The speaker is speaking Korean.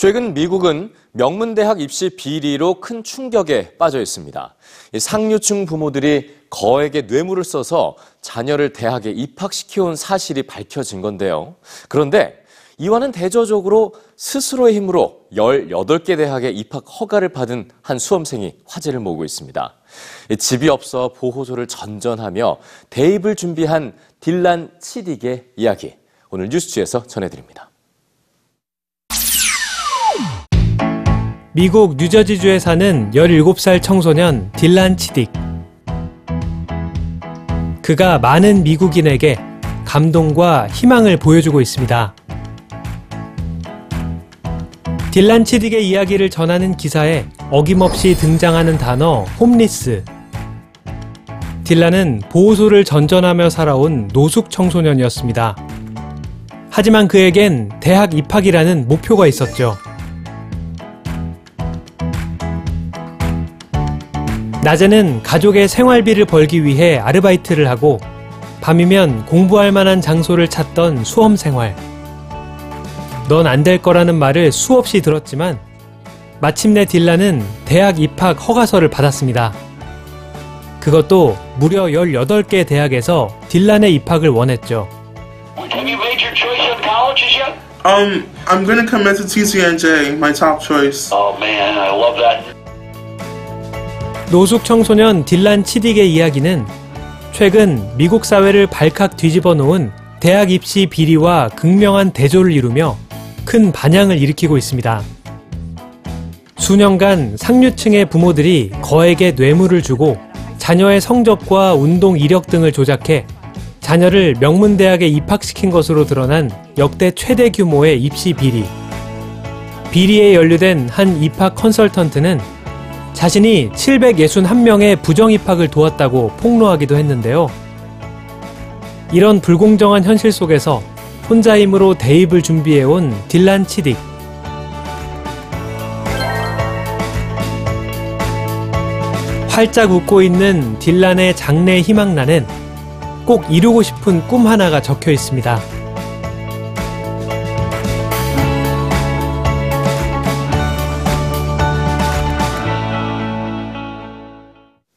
최근 미국은 명문대학 입시 비리로 큰 충격에 빠져 있습니다. 이 상류층 부모들이 거액의 뇌물을 써서 자녀를 대학에 입학시켜온 사실이 밝혀진 건데요. 그런데 이와는 대조적으로 스스로의 힘으로 18개 대학에 입학 허가를 받은 한 수험생이 화제를 모으고 있습니다. 이 집이 없어 보호소를 전전하며 대입을 준비한 딜란 치딕의 이야기 오늘 뉴스지에서 전해드립니다. 미국 뉴저지주에 사는 17살 청소년 딜란 치딕. 그가 많은 미국인에게 감동과 희망을 보여주고 있습니다. 딜란 치딕의 이야기를 전하는 기사에 어김없이 등장하는 단어 홈리스. 딜란은 보호소를 전전하며 살아온 노숙 청소년이었습니다. 하지만 그에겐 대학 입학이라는 목표가 있었죠. 낮에는 가족의 생활비를 벌기 위해 아르바이트를 하고 밤이면 공부할 만한 장소를 찾던 수험 생활. 넌 안 될 거라는 말을 수없이 들었지만 마침내 딜라는 대학 입학 허가서를 받았습니다. 그것도 무려 18개 대학에서 딜란의 입학을 원했죠. Have you made your choice on colleges yet? Um, I'm gonna commit to TCNJ, my top choice. Oh man, I love that. 노숙 청소년 딜란 치딕의 이야기는 최근 미국 사회를 발칵 뒤집어 놓은 대학 입시 비리와 극명한 대조를 이루며 큰 반향을 일으키고 있습니다. 수년간 상류층의 부모들이 거액의 뇌물을 주고 자녀의 성적과 운동 이력 등을 조작해 자녀를 명문대학에 입학시킨 것으로 드러난 역대 최대 규모의 입시 비리. 비리에 연루된 한 입학 컨설턴트는 자신이 761명의 부정 입학을 도왔다고 폭로하기도 했는데요. 이런 불공정한 현실 속에서 혼자 힘으로 대입을 준비해온 딜란 치딕. 활짝 웃고 있는 딜란의 장래 희망란엔 꼭 이루고 싶은 꿈 하나가 적혀 있습니다.